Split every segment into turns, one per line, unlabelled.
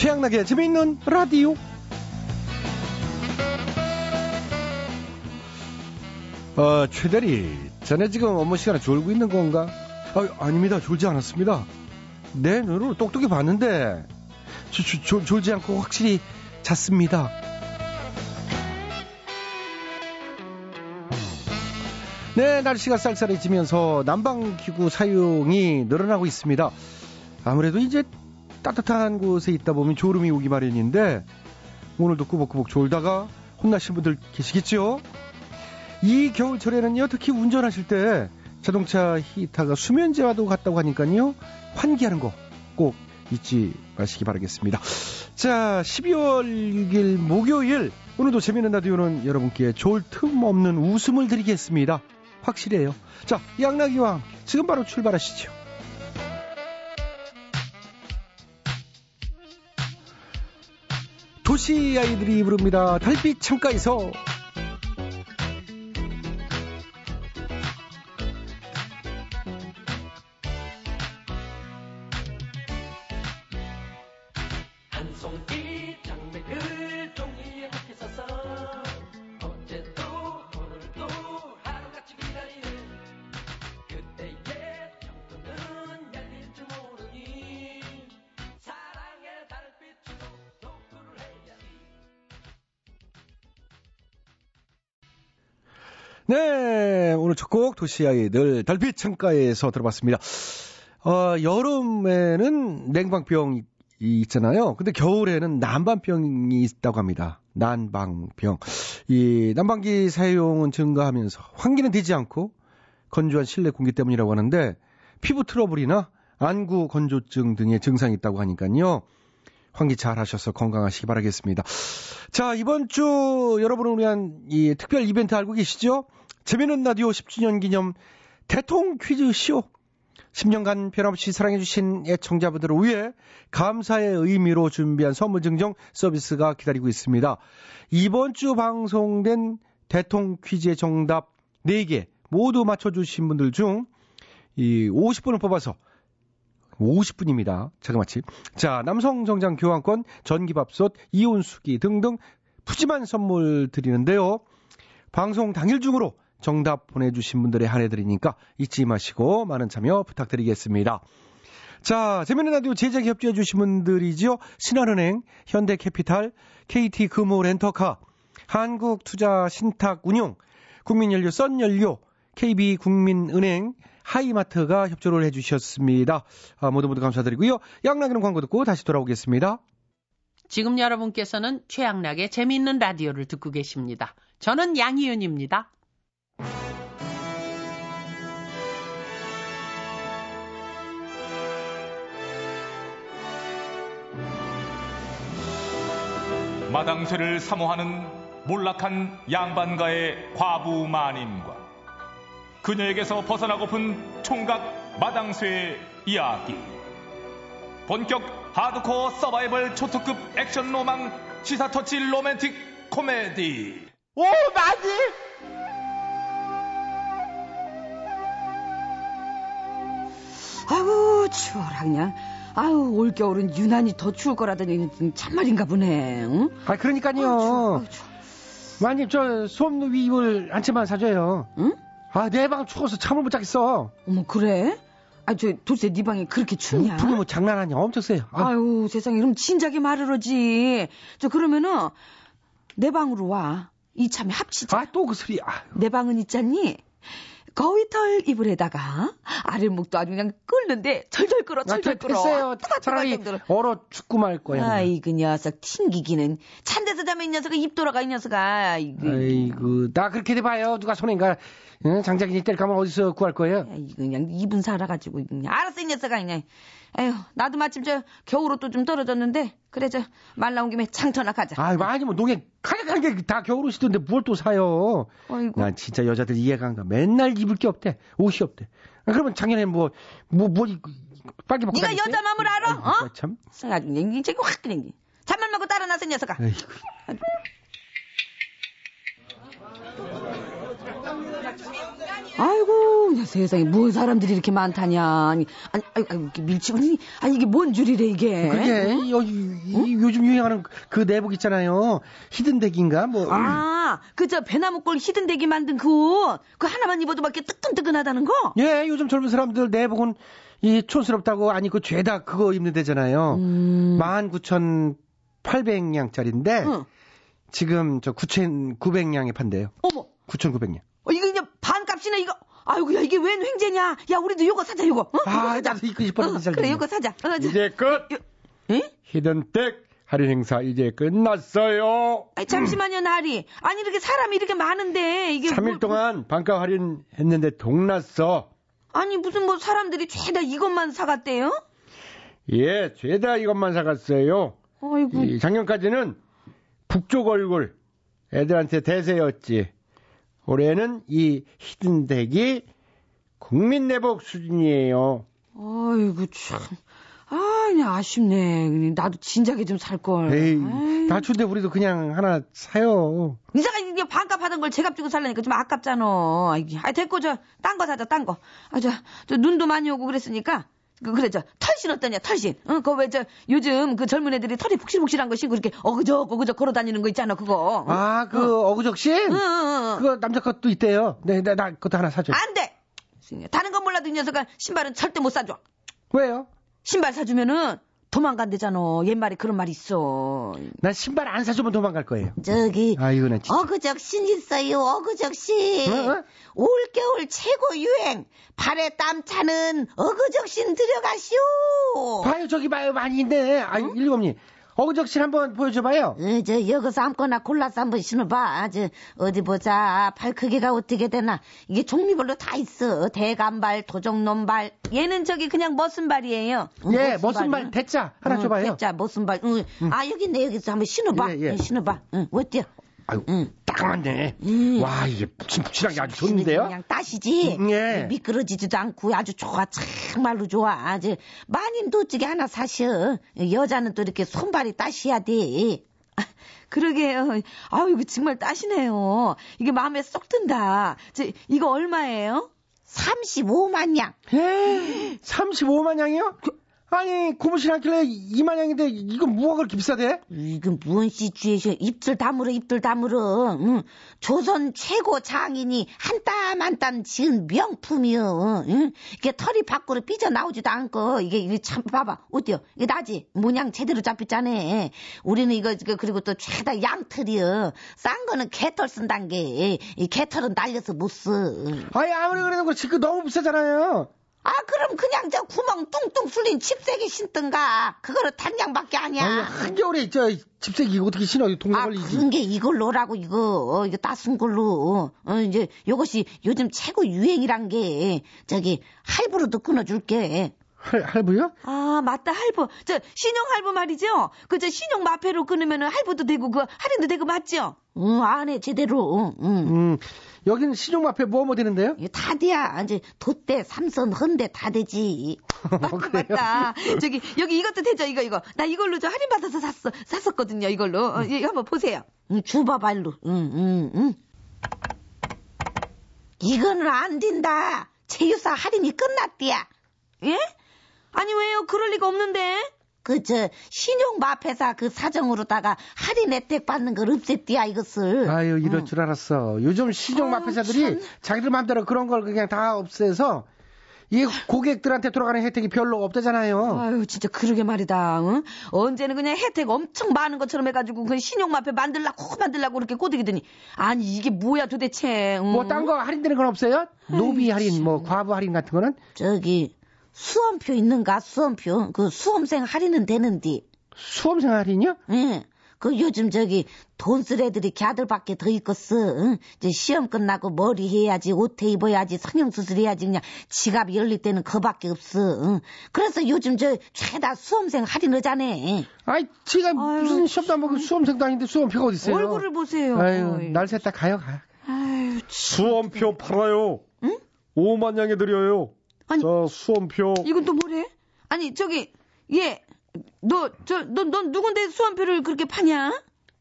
최양락의 재미있는 라디오. 어, 최대리, 전에 지금 업무 시간에 졸고 있는 건가? 아, 아닙니다. 졸지 않았습니다. 내 눈으로 똑똑히 봤는데, 조, 조, 졸, 졸지 않고 확실히 잤습니다. 네, 날씨가 쌀쌀해지면서 난방기구 사용이 늘어나고 있습니다. 아무래도 이제 따뜻한 곳에 있다 보면 졸음이 오기 마련인데 오늘도 꾸벅꾸벅 졸다가 혼나신 분들 계시겠죠? 이 겨울철에는요, 특히 운전하실 때 자동차 히터가 수면제와도 같다고 하니까요, 환기하는 거 꼭 잊지 마시기 바라겠습니다. 자, 12월 6일 목요일, 오늘도 재미있는 라디오는 여러분께 졸 틈 없는 웃음을 드리겠습니다. 확실해요. 자, 양락이왕, 지금 바로 출발하시죠. 도시 아이들이 부릅니다. 달빛 창가에서.
한 송이 장미를 종이에
곡 도시 아이들 달빛 창가에서 들어봤습니다. 어, 여름에는 냉방병이 있잖아요. 근데 겨울에는 난방병이 있다고 합니다. 난방병. 이 난방기 사용은 증가하면서 환기는 되지 않고 건조한 실내 공기 때문이라고 하는데 피부 트러블이나 안구 건조증 등의 증상이 있다고 하니까요. 환기 잘 하셔서 건강하시기 바라겠습니다. 자, 이번 주 여러분을 위한 이 특별 이벤트 알고 계시죠? 재미있는 라디오 10주년 기념 대통 퀴즈 쇼. 10년간 변함없이 사랑해주신 애청자분들을 위해 감사의 의미로 준비한 선물 증정 서비스가 기다리고 있습니다. 이번 주 방송된 대통 퀴즈의 정답 4개 모두 맞춰주신 분들 중 이 50분을 뽑아서 50분입니다. 자그마치. 자, 남성 정장 교환권, 전기밥솥, 이온수기 등등 푸짐한 선물 드리는데요. 방송 당일 중으로 정답 보내주신 분들에 한해드리니까 잊지 마시고 많은 참여 부탁드리겠습니다. 자, 재미있는 라디오 제작 협조해주신 분들이죠. 신한은행, 현대캐피탈, KT금호 렌터카, 한국투자신탁운용, 국민연료 썬연료, KB국민은행, 하이마트가 협조를 해주셨습니다. 아, 모두 모두 감사드리고요. 양락이는 광고 듣고 다시 돌아오겠습니다.
지금 여러분께서는 최양락의 재미있는 라디오를 듣고 계십니다. 저는 양희은입니다.
마당쇠를 사모하는 몰락한 양반가의 과부 마님과 그녀에게서 벗어나고픈 총각 마당쇠의 이야기 본격 하드코어 서바이벌 초특급 액션 로망 시사 터치 로맨틱 코미디
오, 맞지? 아우, 추워라, 그냥. 아우, 올겨울은 유난히 더 추울 거라더니 참말인가 보네. 응?
아, 그러니까요. 마님, 저, 솜 위입을 한 채만 사줘요.
응?
아, 내 방 추워서 잠을 못 자겠어.
어머, 그래? 아, 저, 도대체 네 방이 그렇게 춥냐?
불이 뭐 장난 아니야. 엄청 세요. 아,
아유, 세상에, 그럼 진작에 말을 하지. 저, 그러면은, 내 방으로 와. 이참에 합치자.
아, 또 그 소리. 아,
내 방은 있잖니? 거위털 이불에다가 아랫목도 아주 그냥 끓는데 절절 끓어
아,
절절 끓어
됐어요.
따뜻하게
차라리. 얼어 죽고 말 거야.
아이 그 녀석 튕기기는 찬 데서 자면 이 녀석아 입 돌아가 이 녀석아 아이고
아이고, 나 그렇게 돼 봐요. 누가 손인가? 응? 장작이 뗄 가면 어디서 구할 거예요?
아이고 그냥 입은 살아가지고 그냥 알았어 이 녀석아 그냥 아휴 나도 마침 저 겨울옷도 좀 떨어졌는데 그래 저 말 나온 김에 장터나 가자
아, 많이 뭐 농에 가득한 게다 겨울옷이던데 뭘 또 사요?
아이고
난 진짜 여자들 이해가 안 가. 맨날 입을 게 없대. 옷이 없대. 아, 그러면 작년에 뭐, 뭐, 뭐, 이- 빨개 벗고
네가? 여자 마음을 알아 어?
참.
아주 이 저기 확 그냥 잠만 먹고 따라 나서 이 녀석아
아이고.
아이고 어머나 세상에 뭔 사람들이 이렇게 많다냐. 아니, 아니, 아니, 밀치고니 아니 이게 뭔 줄이래 이게.
그게 요, 이- 요즘 유행하는 그 내복 있잖아요. 히든덱인가 뭐.
아, 그 저 배나무골 히든대기 만든 그 옷. 그 하나만 입어도 막 이렇게 뜨끈뜨끈하다는 거?
예, 요즘 젊은 사람들 내복은 이 촌스럽다고 아니 그 죄다 그거 입는 데잖아요.
음.
19,800냥짜리인데
응.
지금 저 9,900냥에 판대요.
어머,
9,900냥.
어, 이거 그냥 반 값이네 이거. 아이고 야 이게 웬 횡재냐? 야 우리도 요거 사자 요거. 어? 요거
아,
사자.
나도 입고 싶었는데
어,
잘
그래. 요거 사자. 어, 자.
이제 끝.
에?
히든덱 할인 행사 이제 끝났어요.
아니, 잠시만요 나리. 아니 이렇게 사람이 이렇게 많은데 이게
3일
뭐-
동안 반가 할인 했는데 동났어.
아니 무슨 뭐 사람들이 죄다 이것만 사갔대요?
예, 죄다 이것만 사갔어요.
아이고
이 작년까지는 북쪽 얼굴 애들한테 대세였지. 올해는 이 히든덱이 국민 내복 수준이에요.
아이고 참. 아, 그냥 아쉽네. 나도 진작에 좀 살 걸.
에이, 낮춘데 우리도 그냥 하나 사요.
이자가 이게 반값 하던 걸 제값 주고 살라니까 좀 아깝잖아. 아, 됐고 저 딴 거 사자, 딴 거. 아, 저, 저 눈도 많이 오고 그랬으니까 그, 그래 저 털신 어떠냐, 털신. 응, 그거 왜 저 요즘 그 젊은 애들이 털이 푹실푹실한 거 신고 이렇게 어그적 어그적 걸어 다니는 거 있잖아, 그거.
아, 그 어. 그적 신
응, 응, 응.
그거 남자 것도 있대요. 네, 나, 나 그것도 하나 사줘.
안 돼. 다른 건 몰라도 이 녀석아 신발은 절대 못 사줘.
왜요?
신발 사주면은 도망간대잖아. 옛말에 그런 말 있어.
난 신발 안 사주면 도망갈 거예요.
저기
아이고, 나 진짜.
어그적신 있어요 어그적신
어, 어?
올겨울 최고 유행 발에 땀 차는 어그적신 들여가시오
봐요, 저기 봐요, 많이 있네. 아이, 일곱님. 어그적신 한번 보여줘봐요.
어, 저 여기서 아무거나 골라서 한번 신어봐 저 어디 보자 발 크기가 어떻게 되나 이게 종류별로 다 있어 대감발 도적놈발
얘는 저기 그냥 머슴발이에요.
예,
무슨
머슴 말
말이야?
대자 하나
어,
줘봐요.
진짜 무슨 발 응. 아 여기 있네 여기서 한번 신어봐
예, 예.
응, 신어봐 응, 어때요
아유,
응.
따끔한데.
음.
와, 이게 푹신푹신한 게 아주 좋은데요?
그냥 따시지.
음, 예.
미끄러지지도 않고 아주 좋아. 정말로 좋아. 아주 마님도 어찌게 하나 사셔. 여자는 또 이렇게 손발이 따셔야 돼.
그러게요. 아유, 이거 정말 따시네요. 이게 마음에 쏙 든다. 저, 이거 얼마예요?
35만 냥.
35만 양이요? 아니, 고무신 한 킬로에 2만 양인데, 이건 뭐가 그렇게 비싸대?
이건 무언 시추에이션 입들 다물어 입들 다물어. 응. 조선 최고 장인이 한 땀 한 땀 지은 명품이요. 응? 이게 털이 밖으로 삐져 나오지도 않고 이게 이게 참 봐봐 어때요? 이게 나지 모양 제대로 잡혔잖아. 우리는 이거 이거 그리고 또 죄다 양털이요. 싼 거는 개털 쓴단 게. 이 개털은 날려서 못 써.
아니, 아무리 그래도 그렇지, 그 너무 비싸잖아요.
아 그럼 그냥 저 구멍 뚱뚱 sul린 칩새기 신든가. 그거는 단양밖에 아니야.
아니, 한겨울에 저 집세기 이거 어떻게 신어? 동네
아,
걸리지.
그런 게 이걸로라고, 이거. 어, 이거 따순 걸로. 어, 이제, 요것이 요즘 최고 유행이란 게, 저기, 할부로도 끊어줄게.
할, 할부요?
아, 맞다, 할부. 저, 신용 할부 말이죠? 그, 저, 신용 마페로 끊으면 할부도 되고, 그, 할인도 되고, 맞죠?
응, 안 해, 제대로. 응.
음, 여기는 신용 앞에 뭐뭐 되는데요?
다 돼야. 이제, 돛대, 삼선, 헌대 다 되지.
맞다, 맞다. 저기, 여기 이것도 되죠, 이거, 이거. 나 이걸로 저 할인받아서 샀어, 샀었거든요, 이걸로. 어, 이거 한번 보세요.
응, 주봐, 발로. 응, 응, 응. 이거는 안 된다. 제휴사 할인이 끝났디야.
예? 아니, 왜요? 그럴 리가 없는데.
그, 저, 신용 마페사 그 사정으로다가 할인 혜택 받는 걸 없앴디야, 이것을.
아유, 이럴 줄 알았어. 요즘 신용
아유,
마페사들이 자기들 마음대로 그런 걸 그냥 다 없애서 이 고객들한테 돌아가는 혜택이 별로 없다잖아요.
아유, 진짜 그러게 말이다. 응? 언제는 그냥 혜택 엄청 많은 것처럼 해가지고 그 신용마페 만들라고 만들라고 그렇게 꼬드기더니 아니 이게 뭐야 도대체? 응?
뭐딴 거 할인되는 건 없어요? 노비 할인, 뭐 과부 할인 같은 거는?
저기 수험표 있는가 수험표 그 수험생 할인은 되는디
수험생 할인이요?
응. 그 요즘 저기 돈 쓸 애들이 걔들밖에 더 있겠어 응? 이제 시험 끝나고 머리 해야지 옷 입어야지 성형수술 해야지 그냥 지갑 열릴 때는 그밖에 없어 응? 그래서 요즘 저 죄다 수험생 할인하자네
아이, 제가 무슨 시험도 안 보고 수험생도 아닌데 수험표가 어디 있어요?
얼굴을 보세요.
아유,
어이.
날 샜다 가요, 가.
아유, 참.
수험표 팔아요. 응? 5만 양에 드려요.
아니,
저 수험표.
이건 또 뭐래? 아니 저기 얘 너 저 너 넌 누군데 수험표를 그렇게 파냐?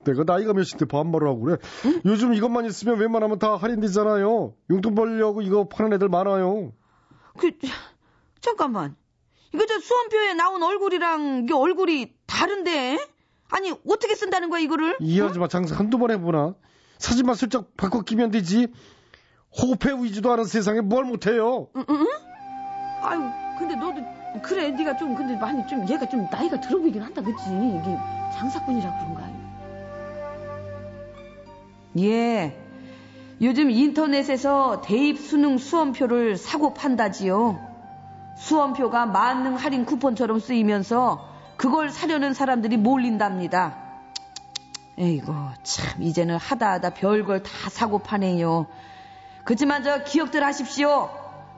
내가 나이가 몇인데 반말을 하고 그래. 요즘 이것만 있으면 웬만하면 다 할인되잖아요. 용돈 벌려고 이거 파는 애들 많아요.
그, 잠깐만. 이거 저 수험표에 나온 얼굴이랑 이게 얼굴이 다른데? 아니, 어떻게 쓴다는 거야, 이거를?
이 아줌마 장사 한두 번 해보나? 사진만 슬쩍 바꿔 끼면 되지. 호흡해 위지도 않은 세상에 뭘 못해요.
응, 응? 아유, 근데 너도, 그래, 네가 좀, 근데 많이 좀, 얘가 좀 나이가 들어 보이긴 한다, 그치? 이게 장사꾼이라 그런가? 예. 요즘 인터넷에서 대입 수능 수험표를 사고 판다지요. 수험표가 만능 할인 쿠폰처럼 쓰이면서 그걸 사려는 사람들이 몰린답니다. 에이고, 참, 이제는 하다 하다 별걸 다 사고 파네요. 그지만 저 기억들 하십시오.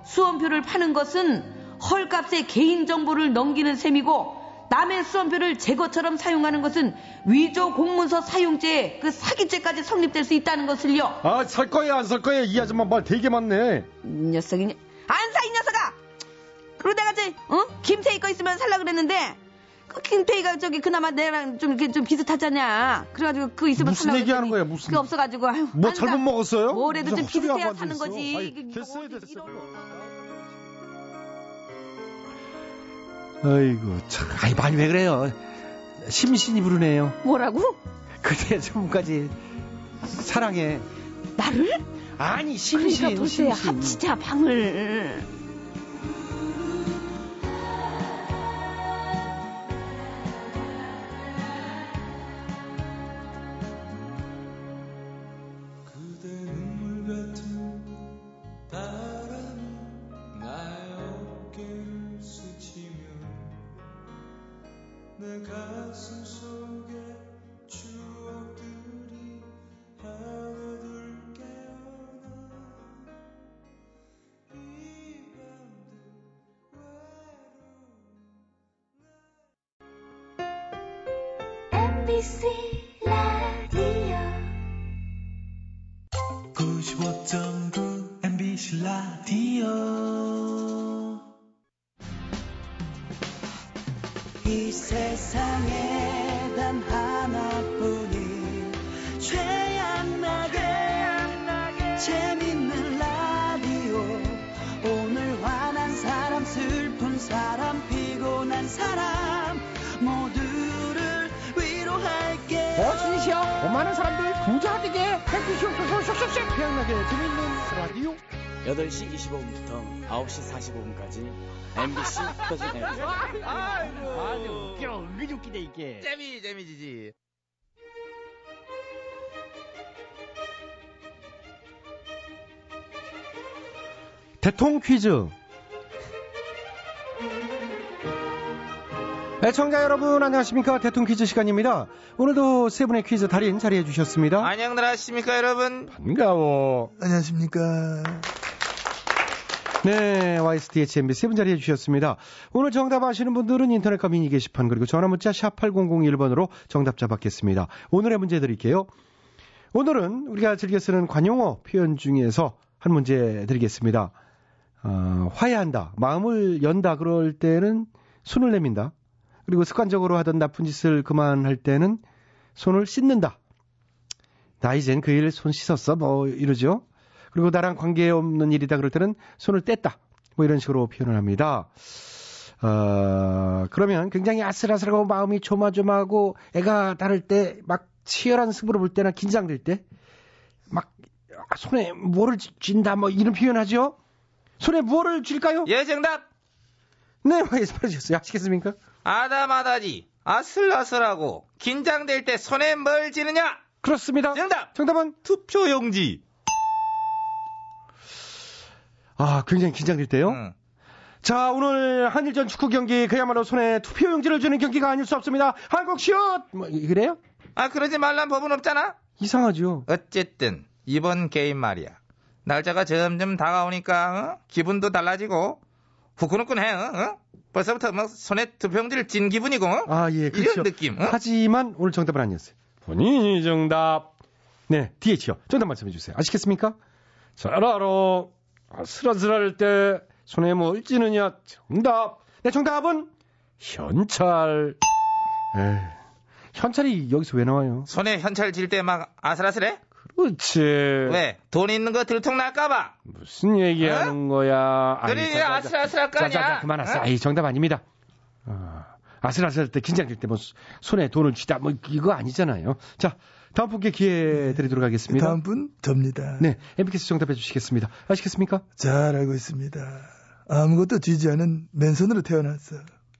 수험표를 파는 것은 헐값에 개인정보를 넘기는 셈이고 남의 수험표를 제 것처럼 사용하는 것은 위조 공문서 사용죄 그 사기죄까지 성립될 수 있다는 것을요.
아, 살 거야, 안 살 거야. 이 아줌마 말 되게 많네.
이 녀석이 안사 이 녀석아. 내가 저 어? 김태희 거 있으면 살라 그랬는데 그 김태희가 저기 그나마 내랑 좀 이렇게 좀 비슷하잖냐. 그래가지고 그거 있으면
무슨 얘기하는 거야, 무슨.
그게 없어가지고 아유. 뭐안
잘못
사.
먹었어요?
뭐래도 좀 비슷해야 사는. 거지.
됐어요,
어디
됐어요.
이런
아이고, 참. 아이, 많이 왜 그래요? 심신이 부르네요.
뭐라고?
그대 전까지 사랑해.
나를?
아니, 심신.
그러니까
심신.
합치자 방을.
버스이시여 고마는 사람들 부자 되게 해주시옵소서 쏙쏙쏙 태양나게 재밌는 라디오
8시 25분부터 9시 45분까지 MBC 터진 앱.
아주 웃겨 은근히 웃기네 이게
재미 재미지지.
대통 퀴즈 애청자 여러분 안녕하십니까 대통 퀴즈 시간입니다 오늘도 세 분의 퀴즈 달인 자리해 주셨습니다
안녕들 하십니까 여러분?
반가워
안녕하십니까
네, YSTHMB 세 분 자리해 주셨습니다. 오늘 정답 아시는 분들은 인터넷과 미니 게시판 그리고 전화 문자 샵 8001번으로 정답자 받겠습니다. 오늘의 문제 드릴게요. 오늘은 우리가 즐겨 쓰는 관용어 표현 중에서 한 문제 드리겠습니다. 어, 화해한다, 마음을 연다 그럴 때는 손을 내민다. 그리고 습관적으로 하던 나쁜 짓을 그만할 때는 손을 씻는다. 나 이젠 그 일 손 씻었어 뭐 이러죠. 그리고 나랑 관계없는 일이다 그럴 때는 손을 뗐다. 뭐 이런 식으로 표현을 합니다. 어, 그러면 굉장히 아슬아슬하고 마음이 조마조마하고 애가 다를 때 막 치열한 승부를 볼 때나 긴장될 때 막 손에 뭐를 쥔다 뭐 이런 표현하죠. 손에 뭐를 쥘까요?
예 정답.
네, 말해주셨어요. 아시겠습니까?
아다마다지 아슬아슬하고 긴장될 때 손에 뭘 쥐느냐?
그렇습니다.
정답.
정답은
투표용지.
아 굉장히 긴장될 때요.
응.
자, 오늘 한일전 축구 경기 그야말로 손에 투표용지를 주는 경기가 아닐 수 없습니다. 한국 슛! 뭐 그래요?
아 그러지 말란 법은 없잖아.
이상하죠.
어쨌든 이번 게임 말이야. 날짜가 점점 다가오니까 어? 기분도 달라지고 후끈후끈해. 어? 어? 벌써부터 뭐 손에 투표용지를 찐 기분이고. 어?
아, 예, 그렇죠.
이런 느낌. 어?
하지만 오늘 정답은 아니었어요. 본인이 정답. 네, DH요. 정답 말씀해 주세요. 아시겠습니까? 잘 알아. 아슬아슬할 때 손에 뭘 찌느냐? 정답. 네, 정답은 현찰. 에이, 현찰이 여기서 왜 나와요?
손에 현찰 질 때 막 아슬아슬해?
그렇지.
왜? 돈 있는 거 들통 날까봐.
무슨 얘기하는 거야? 아이,
그래,
자.
아슬아슬할 거
자, 자, 자,
아니야?
그만하세요.
어?
아이, 정답 아닙니다. 어, 아슬아슬할 때, 긴장될 때, 뭐, 손에 돈을 쥐다, 뭐, 이거 아니잖아요. 자, 다음 분께 기회 드리도록 하겠습니다.
다음 분 접니다.
네, MBK에서 정답해 주시겠습니다. 아시겠습니까?
잘 알고 있습니다. 아무것도 쥐지 않은 맨손으로 태어났어.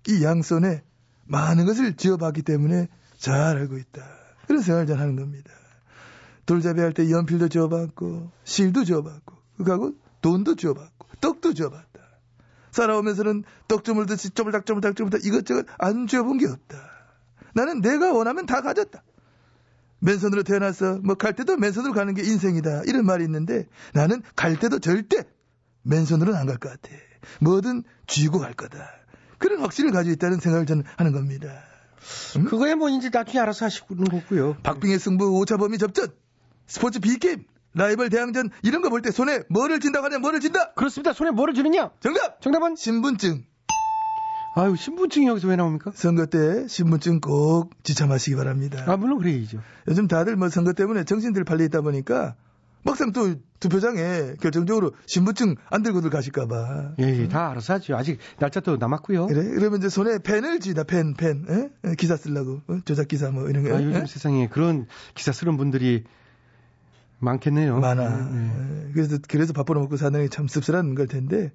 이 양손에 많은 것을 쥐어봤기 때문에 잘 알고 있다. 그런 생각을 잘 하는 겁니다. 돌잡이 할 때 연필도 쥐어봤고, 실도 쥐어봤고, 그하고 돈도 쥐어봤고, 떡도 쥐어봤다. 살아오면서는 떡 주물듯이 쪼물닥 쪼물닥 쪼물닥 이것저것 안 쥐어본 게 없다. 나는 내가 원하면 다 가졌다. 맨손으로 태어나서 뭐 갈 때도 맨손으로 가는 게 인생이다 이런 말이 있는데 나는 갈 때도 절대 맨손으로는 안 갈 것 같아. 뭐든 쥐고 갈 거다. 그런 확신을 가지고 있다는 생각을 저는 하는 겁니다.
그거야 뭐, 이제 나중에 알아서 하시는 거고요.
박빙의 승부, 오차범위 접전, 스포츠 B게임, 라이벌 대항전 이런 거 볼 때 손에 뭐를 쥔다고 하냐 뭐를 쥔다?
그렇습니다. 손에 뭐를 쥐느냐?
정답!
정답은?
신분증.
아유, 신분증이 여기서 왜 나옵니까?
선거 때 신분증 꼭 지참하시기 바랍니다.
아, 물론 그래야죠.
요즘 다들 뭐 선거 때문에 정신들 팔려 있다 보니까 막상 또 투표장에 결정적으로 신분증 안 들고들 가실까봐.
예, 예, 다 알아서 하죠. 아직 날짜도 남았고요.
그래? 그러면 이제 손에 펜을 쥐다, 펜, 펜. 에? 에, 기사 쓰려고. 어? 조작 기사 뭐 이런 거.
아, 요즘
에?
세상에 그런 기사 쓰는 분들이 많겠네요.
많아.
예, 예.
에, 그래서, 그래서 밥 벌어먹고 사는 게 참 씁쓸한 걸 텐데,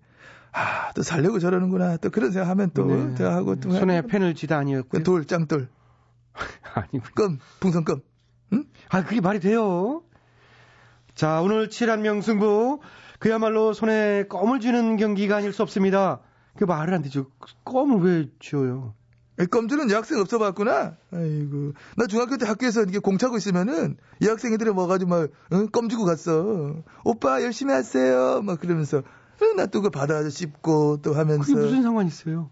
아, 또 살려고 저러는구나. 또 그런 생각 하면 또,
네.
제가 하고 또.
손에 펜을 쥐다 아니었고요.
그 돌, 짱돌,
아니고.
껌, 풍선껌.
아, 그게 말이 돼요. 자, 오늘 칠한명 승부. 그야말로 손에 껌을 쥐는 경기가 아닐 수 없습니다. 그 말을 안 되죠. 껌을 왜 쥐어요?
에, 껌 주는 여학생 없어 봤구나. 아이고. 나 중학교 때 학교에서 이렇게 공 차고 있으면은, 이 학생 애들이 와가지고 막, 어? 껌 주고 갔어. 오빠 열심히 하세요. 막 그러면서, 어, 나또 그거 받아 씹고 또 하면서.
그게 무슨 상관이 있어요?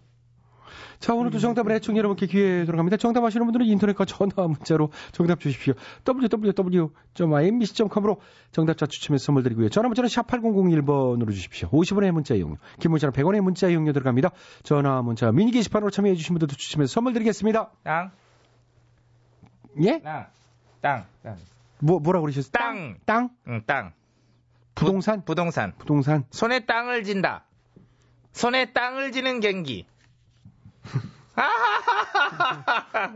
자, 오늘도 정답을 애청 여러분께 기회 들어갑니다. 정답 아시는 분들은 인터넷과 전화 문자로 정답 주십시오. www.imbc.com으로 정답자 추첨해서 선물 드리고요. 전화 문자는 샵 8001번으로 주십시오. 50원의 문자 이용료, 긴 문자는 100원의 문자 이용료 들어갑니다. 전화 문자 미니 게시판으로 참여해 주신 분들도 추첨해서 선물 드리겠습니다.
땅,
예?
땅, 땅, 땅.
뭐 뭐라고 그러셨어요?
땅.
땅?
응, 땅.
부동산?
부 동산.
부동산.
손에 땅을 진다. 손에 땅을 지는 경기.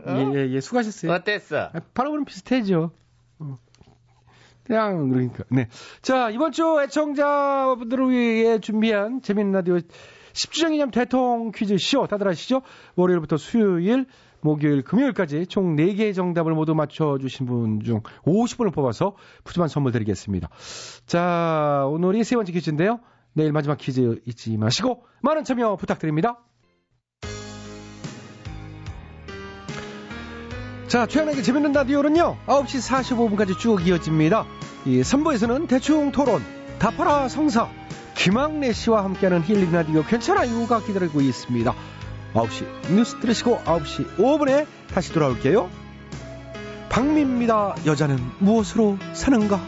예, 예, 예. 수고하셨어요.
어땠어?
아, 바로 그럼 비슷해죠. 어. 그냥 그러니까. 네. 자 이번 주 애청자분들을 위해 준비한 재밌는 라디오 10주년 기념 대통 퀴즈 쇼 다들 아시죠? 월요일부터 수요일, 목요일, 금요일까지 총 4개의 정답을 모두 맞춰주신 분 중 50분을 뽑아서 푸짐한 선물 드리겠습니다. 자 오늘이 세 번째 퀴즈인데요. 내일 마지막 퀴즈 잊지 마시고 많은 참여 부탁드립니다. 자, 최양에게 재밌는 라디오는요, 9시 45분까지 쭉 이어집니다. 이 3부에서는 대충 토론, 다파라 성사, 김학래 씨와 함께하는 힐링 라디오 괜찮아요가 기다리고 있습니다. 9시 뉴스 들으시고 9시 5분에 다시 돌아올게요. 박미입니다. 여자는 무엇으로 사는가?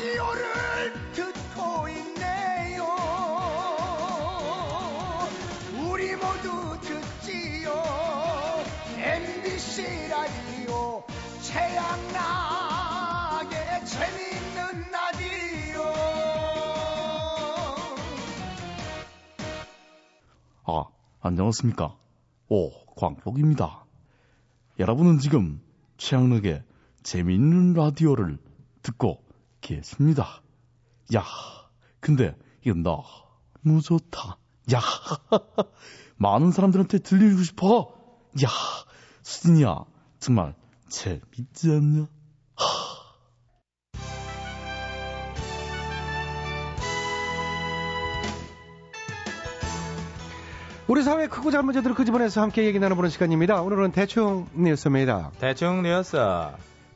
라디오를 듣고 있네요 우리 모두 듣지요 MBC 라디오 최양락의
아, 안녕하십니까. 오, 광복입니다. 여러분은 지금 최양락의 재미있는 라디오를 듣고 계십니다. 야, 근데 이거 너무 좋다. 야, 많은 사람들한테 들리고 싶어. 야, 수진이야, 정말 재밌지 않냐?
우리 사회의 크고 작은 문제들을 그 집안에서 함께 얘기 나눠보는 시간입니다. 오늘은 대충 뉴스입니다.
대충 뉴스.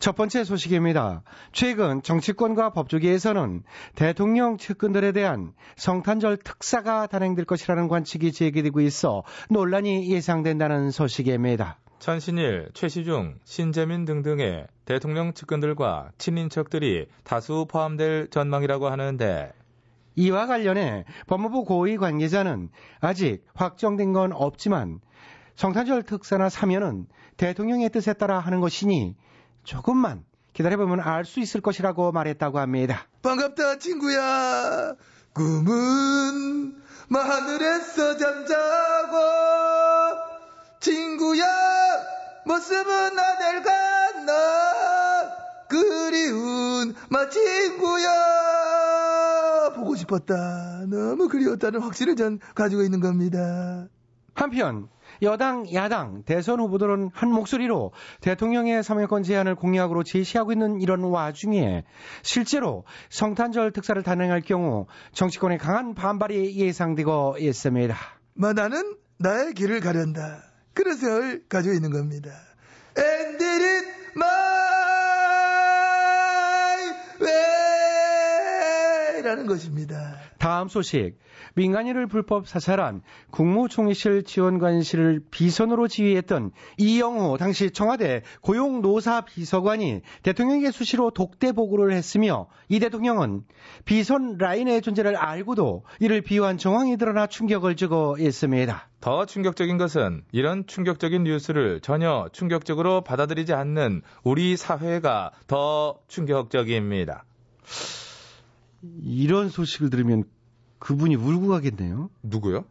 첫 번째 소식입니다. 최근 정치권과 법조계에서는 대통령 측근들에 대한 성탄절 특사가 단행될 것이라는 관측이 제기되고 있어 논란이 예상된다는 소식입니다.
천신일, 최시중, 신재민 등등의 대통령 측근들과 친인척들이 다수 포함될 전망이라고 하는데
이와 관련해 법무부 고위 관계자는 아직 확정된 건 없지만 성탄절 특사나 사면은 대통령의 뜻에 따라 하는 것이니 조금만 기다려보면 알 수 있을 것이라고 말했다고 합니다.
반갑다 친구야. 꿈은 하늘에서 잠자고 친구야 모습은 하늘 같나? 그리운 마 친구야. 보고 싶었다. 너무 그리웠다는 확신을 전 가지고 있는 겁니다.
한편 여당, 야당, 대선 후보들은 한 목소리로 대통령의 사면권 제한을 공약으로 제시하고 있는 이런 와중에 실제로 성탄절 특사를 단행할 경우 정치권의 강한 반발이 예상되고 있습니다.
마 나는 나의 길을 가련다 그런 생각을 가지고 있는 겁니다 it way 라는 것입니다
다음 소식. 민간인을 불법 사찰한 국무총리실 지원관실을 비선으로 지휘했던 이영호 당시 청와대 고용노사 비서관이 대통령에게 수시로 독대 보고를 했으며 이 대통령은 비선 라인의 존재를 알고도 이를 비호한 정황이 드러나 충격을 주고 있습니다.
더 충격적인 것은 이런 충격적인 뉴스를 전혀 충격적으로 받아들이지 않는 우리 사회가 더 충격적입니다.
이런 소식을 들으면 그분이 울고 가겠네요.
누구요?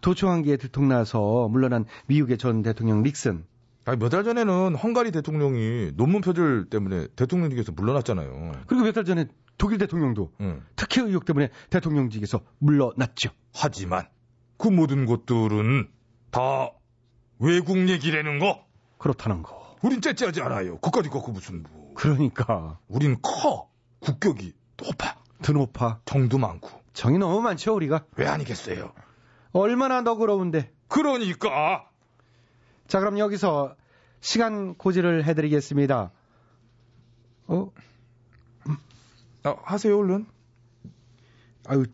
도청한기에 들통나서 물러난 미국의 전 대통령 닉슨.
아니, 몇 달 전에는 헝가리 대통령이 논문 표절 때문에 대통령직에서 물러났잖아요.
그리고 몇 달 전에 독일 대통령도
응.
특혜 의혹 때문에 대통령직에서 물러났죠.
하지만 그 모든 것들은 다 외국 얘기라는 거.
그렇다는 거.
우린 째째하지 않아요. 그까지 갖고 무슨 뭐.
그러니까
우린 커. 국격이 높아.
드높아.
정도 많고.
정이 너무 많죠 우리가.
왜 아니겠어요?
얼마나 너그러운데.
그러니까.
자 그럼 여기서 시간 고지를 해드리겠습니다. 어?
아, 하세요 얼른.
아유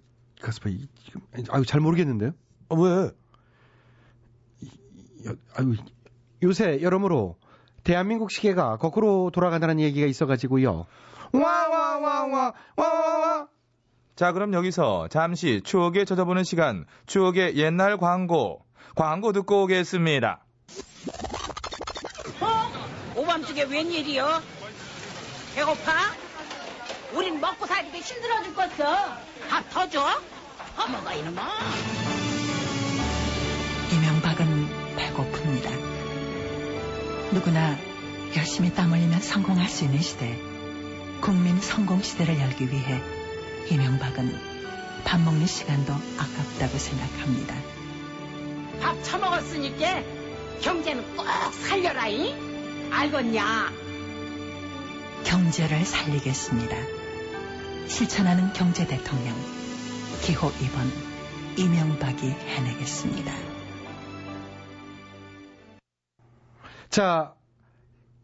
가스파 이- 지금 아유 잘 모르겠는데요.
아, 왜?
여- 아유 요새 여러모로 대한민국 시계가 거꾸로 돌아간다는 얘기가 있어가지고요.
와 와와와와와와. 자, 그럼 여기서 잠시 추억에 젖어보는 시간, 추억의 옛날 광고, 광고 듣고 오겠습니다.
어? 오밤중에 웬일이요? 배고파? 우린 먹고 살기도 힘들어 죽겠어. 밥 더 줘? 어머가 이놈아.
이명박은 배고픕니다. 누구나 열심히 땀 흘리면 성공할 수 있는 시대, 국민 성공 시대를 열기 위해 이명박은 밥 먹는 시간도 아깝다고 생각합니다.
밥 처먹었으니까 경제는 꼭 살려라잉. 알겠냐?
경제를 살리겠습니다. 실천하는 경제 대통령 기호 2번 이명박이 해내겠습니다.
자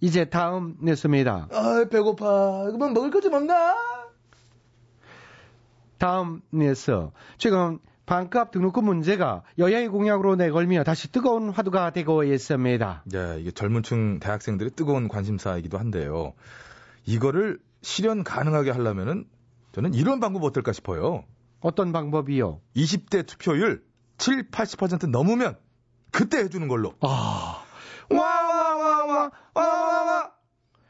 이제 다음 뉴스입니다.
아 배고파 그만 먹을 거좀 없나?
다음 뉴스. 최근 반값 등록금 문제가 여야의 공약으로 내걸며 다시 뜨거운 화두가 되고 있습니다.
네, 이게 젊은 층 대학생들의 뜨거운 관심사이기도 한데요. 이거를 실현 가능하게 하려면은 저는 이런 방법 어떨까 싶어요.
어떤 방법이요?
20대 투표율 7, 80% 넘으면 그때 해주는 걸로.
아,
와 와 와 와와와와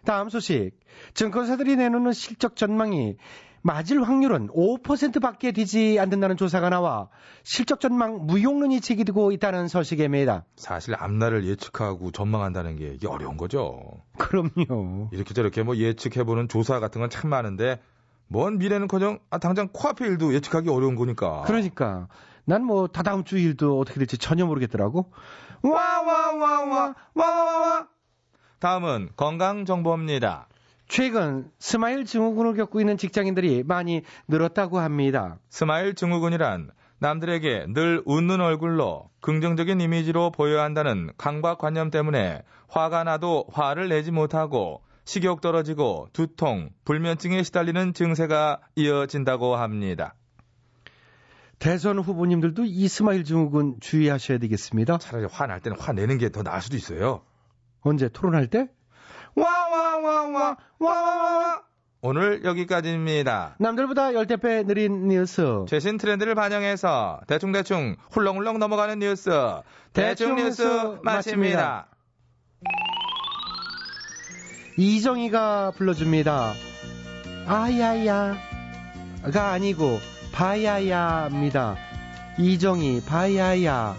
다음 소식. 증권사들이 내놓는 실적 전망이 맞을 확률은 5%밖에 되지 않는다는 조사가 나와 실적 전망 무용론이 제기되고 있다는 소식입니다.
사실 앞날을 예측하고 전망한다는 게 이게 어려운 거죠.
그럼요.
이렇게 저렇게 뭐 예측해보는 조사 같은 건 참 많은데 먼 미래는커녕 아, 당장 코앞의 일도 예측하기 어려운 거니까.
그러니까 난 뭐 다다음 주 일도 어떻게 될지 전혀 모르겠더라고. 와 와 와 와 와 와와
다음은 건강 정보입니다.
최근 스마일 증후군을 겪고 있는 직장인들이 많이 늘었다고 합니다.
스마일 증후군이란 남들에게 늘 웃는 얼굴로 긍정적인 이미지로 보여야 한다는 강박관념 때문에 화가 나도 화를 내지 못하고 식욕 떨어지고 두통, 불면증에 시달리는 증세가 이어진다고 합니다.
대선 후보님들도 이 스마일 증후군 주의하셔야 되겠습니다.
차라리 화 날 때는 화내는 게 더 나을 수도 있어요.
언제 토론할 때? 와와와와 와와와
오늘 여기까지입니다.
남들보다 열대 배 느린 뉴스.
최신 트렌드를 반영해서 대충대충 훌렁훌렁 넘어가는 뉴스. 대충 뉴스 마칩니다.
이정희가 불러줍니다. 아야야가 아니고 바야야입니다. 이정희. 바야야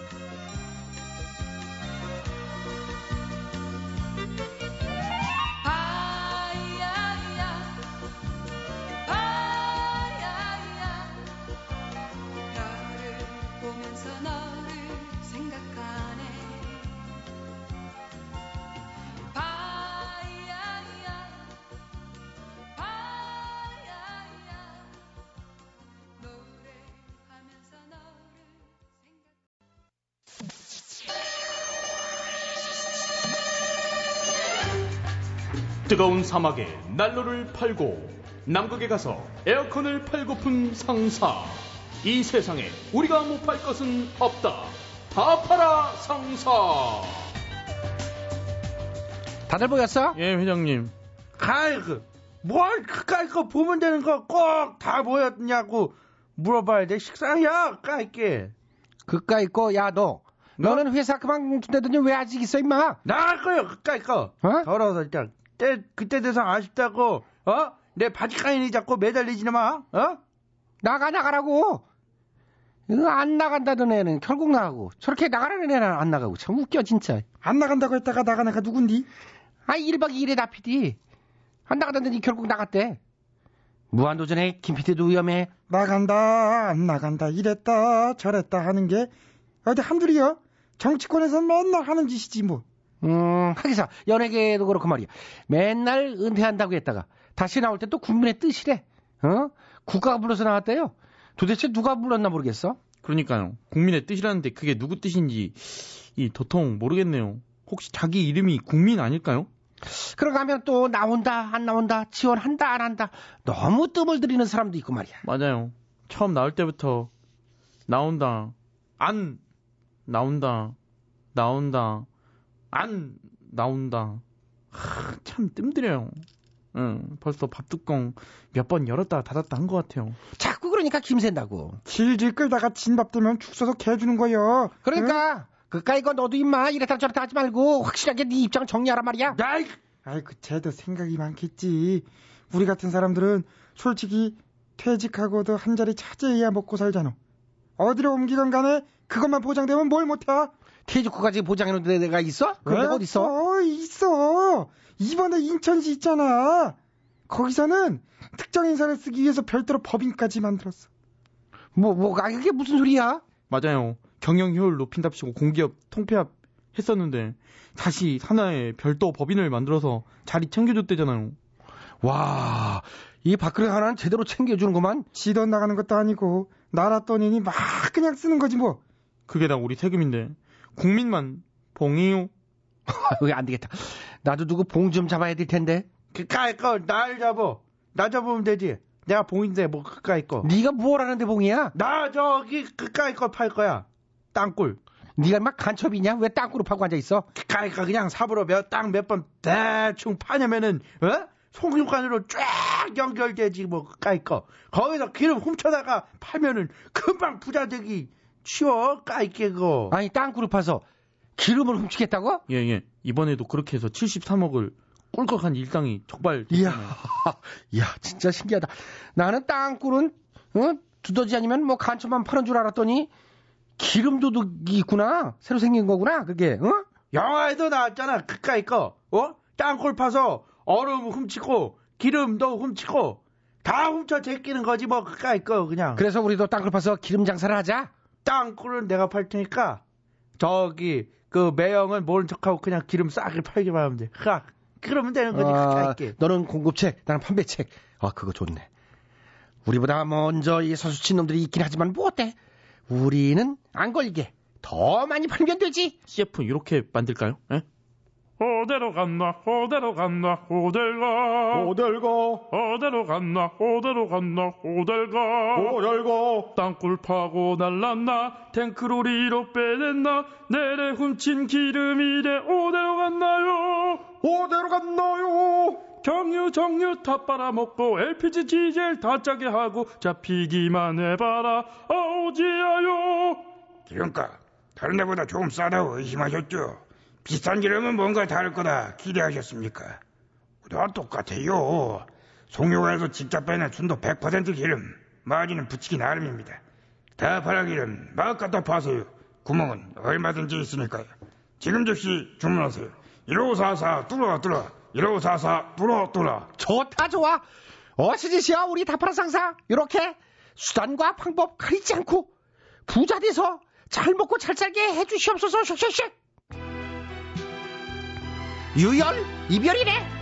뜨거운 사막에 난로를 팔고 남극에 가서 에어컨을 팔고픈 상사. 이 세상에 우리가 못 팔 것은 없다. 다 팔아 상사.
다들 보였어?
예, 회장님.
아이고, 뭘 그까이 거 보면 되는 거 꼭 다 보였냐고 물어봐야 돼. 식상이야, 까이 게.
그까이 거, 야, 너. 너는 회사 그만둔다더니 왜 아직 있어, 임마?
나갈 거요, 그까이 거.
어?
더러워서 일단. 때, 그때 대상 아쉽다고, 어? 내 바지가인이 자꾸 매달리지 마, 어?
나가, 나가라고! 안 나간다던 애는 결국 나가고, 저렇게 나가라는 애는 안 나가고, 참 웃겨, 진짜.
안 나간다고 했다가 나간 애가 누군디?
아, 1박 2일에 나 PD. 안 나가다더니 결국 나갔대. 무한도전에 김 PD도 위험해.
나간다, 안 나간다, 이랬다, 저랬다 하는 게 어디 한둘이요? 정치권에서 맨날 하는 짓이지, 뭐.
음, 하기사, 연예계도 그렇고 말이야. 맨날 은퇴한다고 했다가, 다시 나올 때 또 국민의 뜻이래. 어? 국가가 불러서 나왔대요. 도대체 누가 불렀나 모르겠어?
그러니까요. 국민의 뜻이라는데 그게 누구 뜻인지 이 도통 모르겠네요. 혹시 자기 이름이 국민 아닐까요?
그러고 하면 또 나온다, 안 나온다, 지원한다, 안 한다. 너무 뜸을 들이는 사람도 있고 말이야.
맞아요. 처음 나올 때부터 나온다, 안 나온다, 나온다, 안 나온다. 하, 참 뜸들여요. 응, 벌써 밥 뚜껑 몇 번 열었다 닫았다 한 것 같아요.
자꾸 그러니까 김샌다고.
질질 끌다가 진밥 되면 죽 써서 개 주는 거요.
그러니까 그까이 거 너도 임마 이랬다 저랬다 하지 말고 확실하게 네 입장 정리하란 말이야.
아이, 아이고 쟤도 생각이 많겠지. 우리 같은 사람들은 솔직히 퇴직하고도 한 자리 차지해야 먹고 살잖아. 어디로 옮기건 간에 그것만 보장되면 뭘 못해?
퇴직 후까지 보장해놓은 데가 있어? 그런 데가 어디 있어?
어, 있어. 이번에 인천시 있잖아. 거기서는 특정 인사를 쓰기 위해서 별도로 법인까지 만들었어.
뭐, 뭐, 아, 이게 무슨 소리야?
맞아요. 경영 효율 높인답시고 공기업 통폐합 했었는데 다시 하나의 별도 법인을 만들어서 자리 챙겨줬대잖아요.
와, 이 박근혜 하나는 제대로 챙겨주는구만.
지돈 나가는 것도 아니고 나라 돈이니 막 그냥 쓰는 거지 뭐.
그게 다 우리 세금인데 국민만 봉이요.
왜안 되겠다. 나도 누구 봉 좀 잡아야 될 텐데.
그까이 거날 잡어. 나 잡으면 되지. 내가 봉인데 뭐 그까이 거.
네가 뭘 하는데 봉이야?
나 저기 그까이 거 팔 거야. 땅굴.
네가 막 간첩이냐? 왜 땅굴을 파고 앉아 있어?
그까이 거 그냥 삽으로 몇땅몇 번 대충 파냐면은 어? 송유관으로 쫙 연결되지 뭐 그까이 거. 거기서 기름 훔쳐다가 팔면은 금방 부자 되기 쉬워 까이게 거.
아니 땅굴을 파서 기름을 훔치겠다고?
예, 예. 이번에도 그렇게 해서 73억을 꿀꺽한 일당이 족발.
이야, 이야, 진짜 신기하다. 나는 땅굴은, 어? 두더지 아니면 뭐 간초만 파는 줄 알았더니, 기름 도둑이 있구나. 새로 생긴 거구나, 그게, 어?
영화에도 나왔잖아. 그까이 거. 어? 땅굴 파서 얼음 훔치고 기름도 훔치고 다 훔쳐 제끼는 거지 뭐 그까이 거 그냥.
그래서 우리도 땅굴 파서 기름 장사를 하자.
땅굴은 내가 팔 테니까 저기 그 매형은 모른 척하고 그냥 기름 싸게 팔기만 하면 돼. 흐악. 그러면 되는 거지.
아, 너는 공급책, 나는 판매책. 아, 그거 좋네. 우리보다 먼저 이 서수친 놈들이 있긴 하지만 뭐 어때? 우리는 안 걸리게 더 많이 팔면 되지.
CF 이렇게 만들까요? 예?
어디로 갔나 어디로 갔나 어딜 가.
어딜 가.
어디로 갔나 어디로 갔나 어딜 가.
어딜 가.
땅굴 파고 날랐나 탱크로리로 빼냈나 내래 훔친 기름 이래 어디로 갔나요?
어디로 갔나요?
경유 정유 다 빨아먹고 LPG 디젤 다 짜게 하고 잡히기만 해봐라. 아오지아요
기름값 다른 데보다 조금 싸다고 의심하셨죠? 비싼 기름은 뭔가 다를 거다 기대하셨습니까? 다 똑같아요. 송유가에서 직접 빼낸 순도 100% 기름, 마진은 붙이기 나름입니다. 다 팔아 기름 막 갖다 파세요. 구멍은 얼마든지 있으니까요. 지금 즉시 주문하세요. 1544 뚫어 뚫어 1544 뚫어 뚫어
좋다 좋아. 어시지시야 우리 다파라 상사. 이렇게 수단과 방법 가리지 않고 부자 돼서 잘 먹고 잘 살게 해주시옵소서 슉슉슉. 유열 이별이래.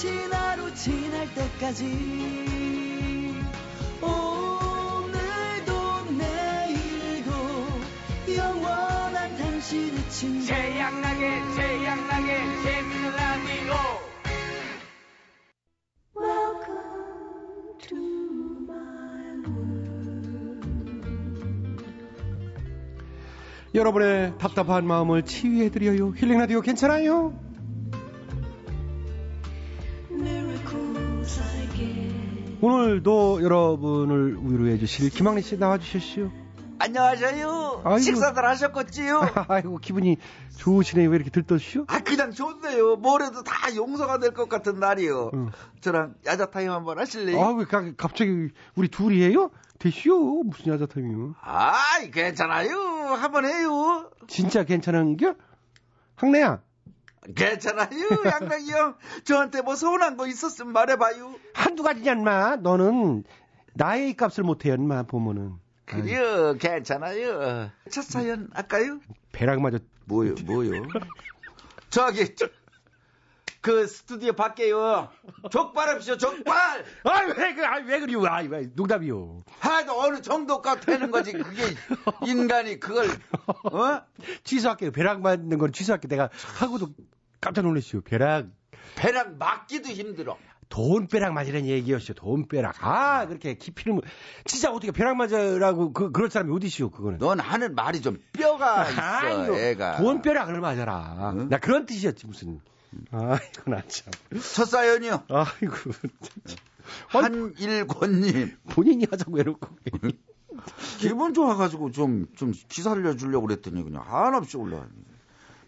지친 하루 지날 때까지 오늘도 내일도 영원한 당신의 친구
태양나게 태양나게 재미있는 라디오
여러분의 답답한 마음을 치유해드려요. 힐링 라디오 괜찮아요? 오늘도 여러분을 위로해 주실 김학래 씨 나와 주셨슈.
안녕하세요.
아이고.
식사들 하셨겠지요?
아이고 기분이 좋으시네요. 왜 이렇게 들떠시오?
아 그냥 좋네요. 뭐래도 다 용서가 될 것 같은 날이요. 저랑 야자 타임 한번 하실래요?
아왜 갑자기 우리 둘이에요? 되시오. 무슨 야자 타임이요?
아이 괜찮아요. 한번 해요.
진짜 괜찮은겨? 학래야.
괜찮아요. 양락이 형. 저한테 뭐 서운한 거 있었으면 말해봐요.
한두 가지냐 인마. 너는 나의 값을 못해요 인마 보면은.
그래요. 괜찮아요. 첫 사연 할까요?
배락마저
뭐요 뭐요? 저기 저, 그 스튜디오 밖에요. 족발합시오 족발.
아 왜 그, 아, 왜 그래요? 아, 왜 농담이요.
하도 어느 정도가 되는 거지. 그게 인간이 그걸 어?
취소할게요. 배락 맞는 건 취소할게. 내가 하고도 깜짝 놀랐어요. 배락.
배락 맞기도 힘들어.
돈 빼락 맞으라는 얘기였어요. 돈 빼락. 아, 그렇게 깊이를, 못- 진짜 어떻게 배락 맞으라고, 그, 그럴 사람이 어디시오, 그거는.
넌 하는 말이 좀 뼈가 있어,
아이고,
애가.
돈 빼락을 맞아라. 나 그런 뜻이었지, 무슨. 아이고, 나 참.
첫 사연이요.
아이고.
한일권님.
본인이 하자고 해놓고.
기분 좋아가지고 좀, 좀 기살려 주려고 그랬더니 그냥 한없이 올라와.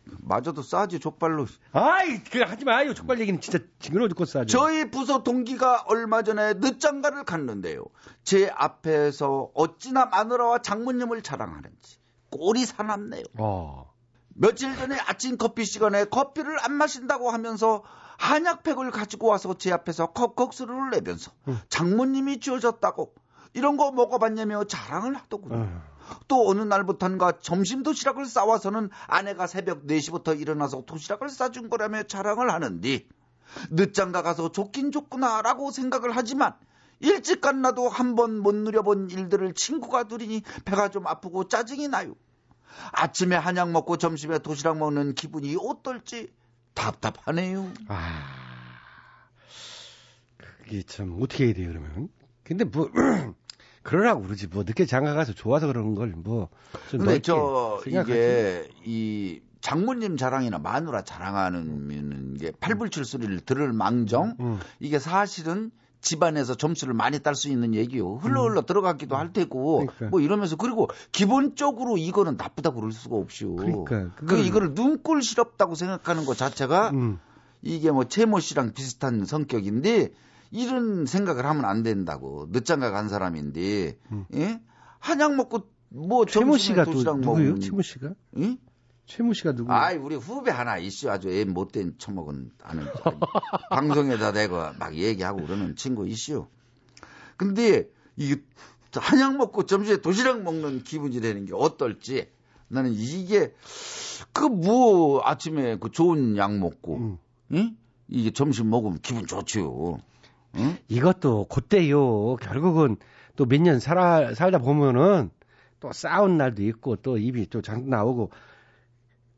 맞아도 싸지, 족발로.
아이, 그, 하지 마요. 족발 얘기는 진짜 징그러워 죽겠어, 아주.
저희 부서 동기가 얼마 전에 늦장가를 갔는데요. 제 앞에서 어찌나 마누라와 장모님을 자랑하는지 꼴이 사납네요.
어.
며칠 전에 아침 커피 시간에 커피를 안 마신다고 하면서 한약팩을 가지고 와서 제 앞에서 컵국수를 내면서 장모님이 지어줬다고 이런 거 먹어봤냐며 자랑을 하더군요. 또 어느 날부턴가 점심 도시락을 싸와서는 아내가 새벽 4시부터 일어나서 도시락을 싸준 거라며 자랑을 하는디 늦장 가 가서 좋긴 좋구나라고 생각을 하지만 일찍 갔나도 한 번 못 누려본 일들을 친구가 누리니 배가 좀 아프고 짜증이 나요. 아침에 한약 먹고 점심에 도시락 먹는 기분이 어떨지 답답하네요.
아, 그게 참 어떻게 해야 돼요 그러면? 근데 뭐 그러라고 그러지 뭐 늦게 장가 가서 좋아서 그러는 걸 뭐좀
근데 저 이게 이 장모님 자랑이나 마누라 자랑하는 게 팔불출소리를 들을 망정
음.
이게 사실은 집안에서 점수를 많이 딸 수 있는 얘기요. 흘러 흘러 들어가기도 할 테고
음. 그러니까.
뭐 이러면서 그리고 기본적으로 이거는 나쁘다고 그럴 수가 없이요.
그러니까
그 이거를 눈꼴 시럽다고 생각하는 것 자체가
음.
이게 뭐 채모 씨랑 비슷한 성격인데 이런 생각을 하면 안 된다고 늦장가 간 사람인데 예? 한약 먹고 뭐
음.
점심에
씨가 또 누구예요?
먹으면
최모 씨가?
응?
최모 씨가 누구?
아이 우리 후배 하나 있어 아주 애 못된 처먹은 아는 방송에다 대고 막 얘기하고 그러는 친구 있어. 근데 이 한약 먹고 점심에 도시락 먹는 기분이라는 게 어떨지 나는 이게 그 뭐 아침에 그 좋은 약 먹고 응? 이게 점심 먹으면 기분 좋지요. 응?
이것도 그때요. 결국은 또 몇 년 살아 살다 보면은 또 싸운 날도 있고 또 입이 또 장 나오고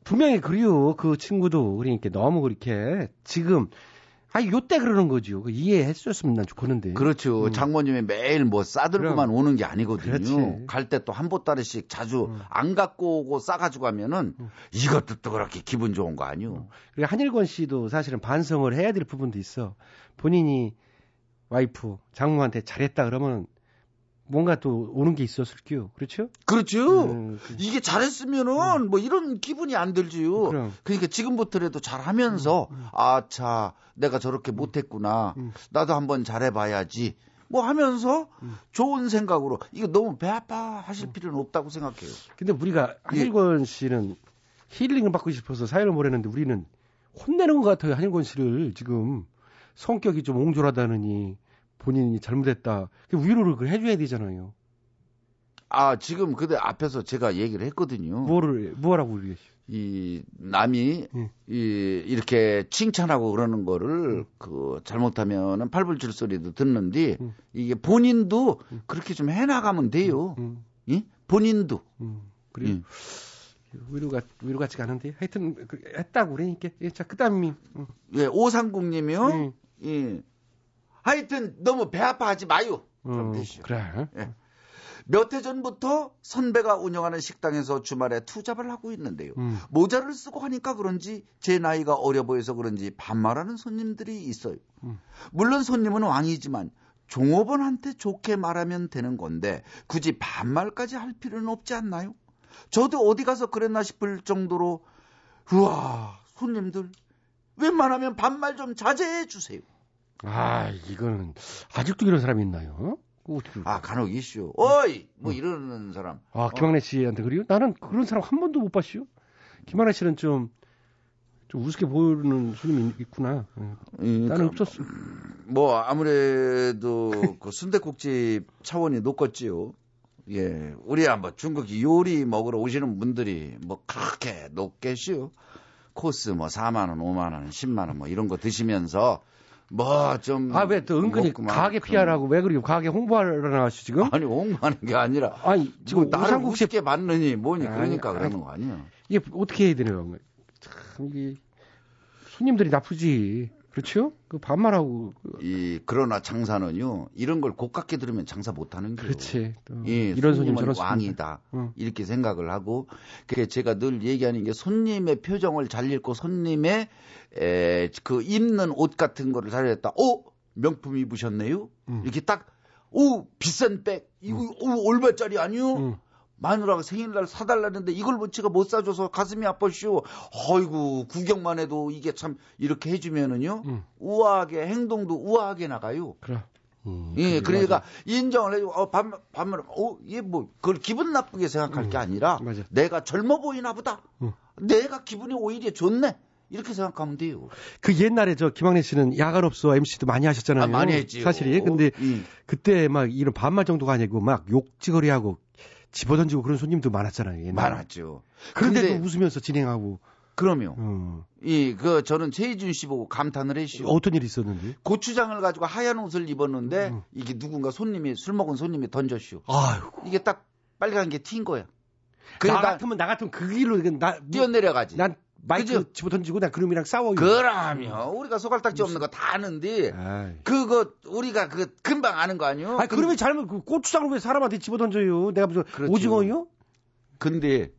분명히 그래요. 그 친구도 그러니까 너무 그렇게 지금 아 요때 그러는 거죠. 그 이해했었으면 난 좋겠는데.
그렇죠.
음.
장모님이 매일 뭐 싸들고만
그럼.
오는 게 아니거든요. 갈 때 또 한 보따리씩 자주 안 갖고 오고 싸가지고 가면은 이것도 또 그렇게 기분 좋은 거 아니요.
그리고 한일권 씨도 사실은 반성을 해야 될 부분도 있어. 본인이 와이프 장모한테 잘했다 그러면 뭔가 또 오는 게 있었을 게요. 그렇죠?
그렇죠.
음,
이게 잘했으면은 뭐 이런 기분이 안 들지요.
그럼.
그러니까 지금부터라도 잘하면서 아차 내가 저렇게 못했구나. 나도 한번 잘해봐야지. 뭐 하면서 좋은 생각으로 이거 너무 배 아파 하실 필요는 없다고 생각해요.
근데 우리가 한일권 씨는 힐링을 받고 싶어서 사연을 보냈는데 우리는 혼내는 것 같아요. 한일권 씨를 지금 성격이 좀 옹졸하다느니 본인이 잘못했다. 그 위로를 해줘야 되잖아요.
아 지금 그대 앞에서 제가 얘기를 했거든요.
뭐를 뭐라고 우리
이 남이
예.
이 이렇게 칭찬하고 그러는 거를
음.
그 잘못하면은 팔불출 소리도 듣는데
음.
이게 본인도 그렇게 좀 해나가면 돼요. 예? 본인도.
그래.
예.
위로 같 위로 같지가 않은데 하여튼 그, 했다고 그러니까 예, 자 그다음이 음.
예, 오상국님이요. 예. 하여튼 너무 배 아파하지 마요. 그럼
어,
되시오.
그래.
예. 몇해 전부터 선배가 운영하는 식당에서 주말에 투잡을 하고 있는데요.
음.
모자를 쓰고 하니까 그런지 제 나이가 어려 보여서 그런지 반말하는 손님들이 있어요.
음.
물론 손님은 왕이지만 종업원한테 좋게 말하면 되는 건데 굳이 반말까지 할 필요는 없지 않나요? 저도 어디 가서 그랬나 싶을 정도로 우와 손님들 웬만하면 반말 좀 자제해 주세요.
아 이거는 아직도 이런 사람이 있나요? 어떻게-
아 간혹 이슈. 어이 뭐 이러는 사람.
아, 김학래 씨한테 그래요? 나는 그런 사람 한 번도 못 봤어요. 김학래 씨는 좀, 좀 우습게 보이는 손님이 있구나. 예. 나는 없었어.
뭐 아무래도 그 순대국집 차원이 높겠지요. 예, 우리 한번 중국 요리 먹으러 오시는 분들이 뭐 그렇게 높겠시요. 코스 뭐 4만 원, 5만 원, 10만 원 뭐 이런 거 드시면서 뭐 좀
아, 왜 또 은근히 가게 피하라고 왜 그렇게 가게 홍보하러 나왔어, 지금?
아니, 홍보하는 게 아니라
아니, 지금
뭐 나를 우습게 봤느니 뭐니
아니,
그러니까
아니.
그러는 거 아니야.
이게 어떻게 해야 되나요? 참, 이게 손님들이 나쁘지. 그렇죠? 그 반말하고. 그-
이 그러나 장사는요 이런 걸 고깝게 들으면 장사 못하는 거예요.
그렇지. 또
예,
이런 손님 저런.
왕이다.
응.
이렇게 생각을 하고 그게 제가 늘 얘기하는 게 손님의 표정을 잘 읽고 손님의 에, 그 입는 옷 같은 거를 잘 읽다. 오 명품 입으셨네요.
음.
이렇게 딱 오 비싼 백 이거 오 얼마짜리 아니요?
음.
마누라가 생일날 사달라는데 이걸 뭐 제가 못 사줘서 가슴이 아팠쇼. 어이구 구경만 해도 이게 참 이렇게 해주면은요
음.
우아하게 행동도 우아하게 나가요.
그래. 음,
예, 그러니까
맞아.
인정을 해주고, 어, 반, 반말, 어, 얘 뭐, 그걸 기분 나쁘게 생각할 게 아니라,
음, 맞아.
내가 젊어 보이나 보다.
응.
내가 기분이 오히려 좋네. 이렇게 생각하면 돼요.
그 옛날에 저 김학래 씨는 야간업소 MC도 많이 하셨잖아요.
아, 많이 했지요.
사실이. 근데
음.
그때 막 이런 반말 정도가 아니고 막 욕지거리하고 집어던지고 그런 손님도 많았잖아요. 옛날에.
많았죠.
그런데도
근데-
웃으면서 진행하고.
그럼요.
어.
이그 저는 최희준 씨 보고 감탄을 했시오.
어떤 일이 있었는지.
고추장을 가지고 하얀 옷을 입었는데
음.
이게 누군가 손님이 술 먹은 손님이 던졌시오.
아유.
이게 딱 빨간 게 튄 거야.
나
그래 나
같으면 나 같으면 그 길로 나
뛰어내려가지.
난 마이크
그죠?
집어 던지고 나 그놈이랑 싸워요.
그럼요. 우리가 소갈딱지 없는 거 다 아는데
아이.
그거 우리가 그 금방 아는 거 아니요?
아니 그러면 잘못 그 고추장을 왜 사람한테 집어 던져요? 내가 무슨
그렇죠.
오징어요?
근데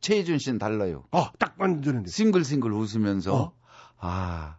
최희준 씨는 달라요.
어, 딱 만드는데.
싱글싱글 웃으면서
어?
아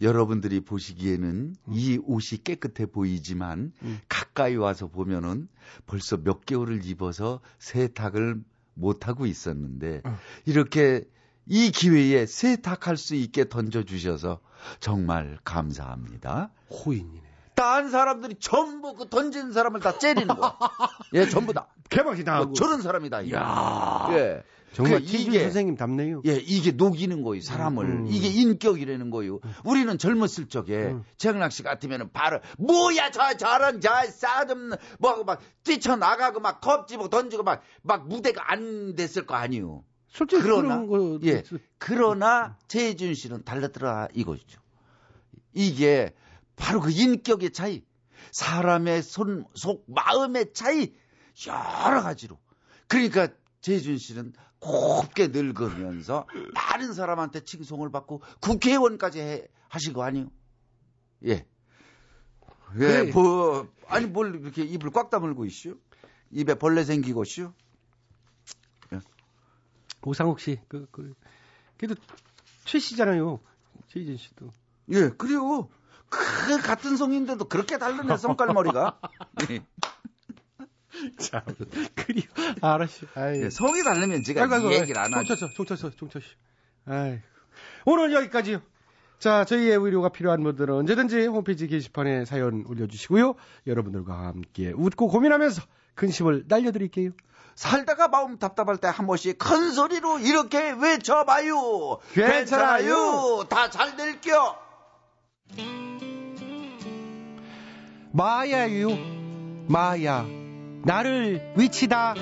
여러분들이 보시기에는 이 옷이 깨끗해 보이지만
음.
가까이 와서 보면은 벌써 몇 개월을 입어서 세탁을 못 하고 있었는데
어.
이렇게 이 기회에 세탁할 수 있게 던져 주셔서 정말 감사합니다.
호인이네.
딴 사람들이 전부 그 던진 사람을 다 째리는 거야. 예, 전부 다.
개박이 나고.
뭐 저런 사람이다.
야.
예.
정말
그 이게-
선생님 답네요.
예, 이게 녹이는 거예요, 사람을.
음.
이게 인격이라는 거예요. 우리는 젊었을 적에,
음.
최영락 씨 같으면은 바로, 뭐야, 저, 저런, 저, 싸좀, 뭐, 막, 뛰쳐 나가고, 막, 컵 집어 던지고, 막, 막, 무대가 안 됐을 거 아니에요.
솔직히
그러나,
거
예. 그러나, 최혜준 씨는 달랐더라, 이거죠. 이게, 바로 그 인격의 차이, 사람의 손, 속, 마음의 차이, 여러 가지로. 그러니까, 최혜준 씨는 곱게 늙으면서 많은 사람한테 칭송을 받고 국회의원까지 해, 하신 거 아니에요? 예. 예,
그래.
뭐, 아니, 뭘 이렇게 입을 꽉 다물고 있슈? 입에 벌레 생기고 있슈?
오상욱 씨, 그, 그, 그래도 최 씨잖아요. 최희진 씨도.
예, 그래요. 그 같은 성인데도 그렇게 다르네, 성깔머리가. 예.
자, 그리워. 알았어. 아이.
예, 성이 다르면 제가
아이고, 이
얘기를 안 하죠.
종쳤어, 종쳤어, 종쳤어. 아이. 오늘 여기까지요. 자, 저희의 의료가 필요한 분들은 언제든지 홈페이지 게시판에 사연 올려주시고요. 여러분들과 함께 웃고 고민하면서 근심을 날려드릴게요.
살다가 마음 답답할 때 한 번씩 큰 소리로 이렇게 외쳐봐요.
괜찮아요.
다잘 될겨.
마야유, 마야. 나를 위치다.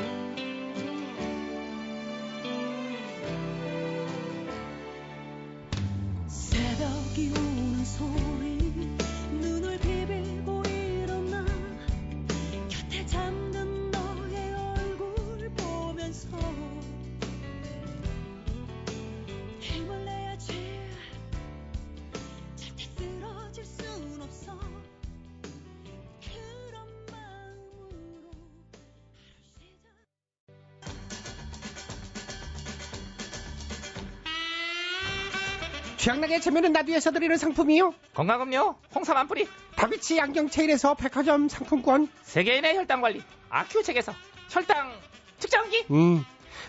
취향나게 체면은 나디에서 드리는 상품이요.
건강음료 홍삼 한 뿌리
다비치 양경체일에서 백화점 상품권.
세계인의 혈당 관리 아큐 책에서 혈당 측정기
음.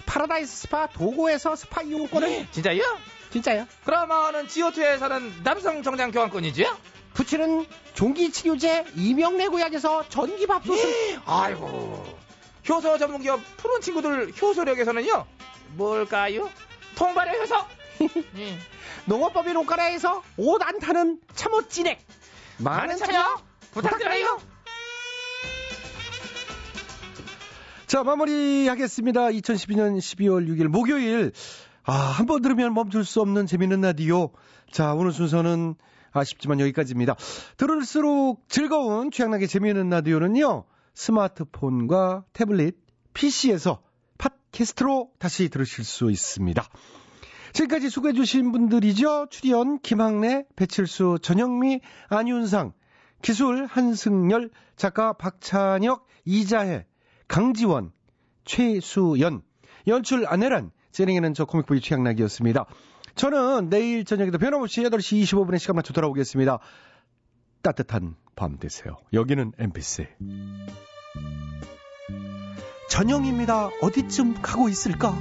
파라다이스 스파 도고에서 스파 이용권을.
진짜요?
진짜요?
그러면은 지오투에서는 남성 정장 교환권이지요?
부치는 종기치료제 이명래 구약에서 전기밥솥을.
아이고 효소 전문기업 푸른 친구들 효소력에서는요 뭘까요? 통발의 효소 예.
농업법인 옷가라에서 옷 안 타는 참옷 진액.
많은 참여 부탁드려요
자, 마무리하겠습니다. 2012년 12월 6일 목요일. 아, 한 번 들으면 멈출 수 없는 재밌는 라디오. 자, 오늘 순서는 아쉽지만 여기까지입니다. 들을수록 즐거운 취향나게 재미있는 라디오는요. 스마트폰과 태블릿, PC에서 팟캐스트로 다시 들으실 수 있습니다. 지금까지 수고해주신 분들이죠. 출연 김학래, 배칠수, 전영미, 안윤상, 기술 한승열, 작가 박찬혁, 이자혜, 강지원, 최수연, 연출 안혜란, 진행에는 저 코믹보이 최양락이었습니다. 저는 내일 저녁에도 변함없이 8시 25분에 시간 맞춰 돌아오겠습니다. 따뜻한 밤 되세요. 여기는 MBC. 전영입니다. 어디쯤 가고 있을까?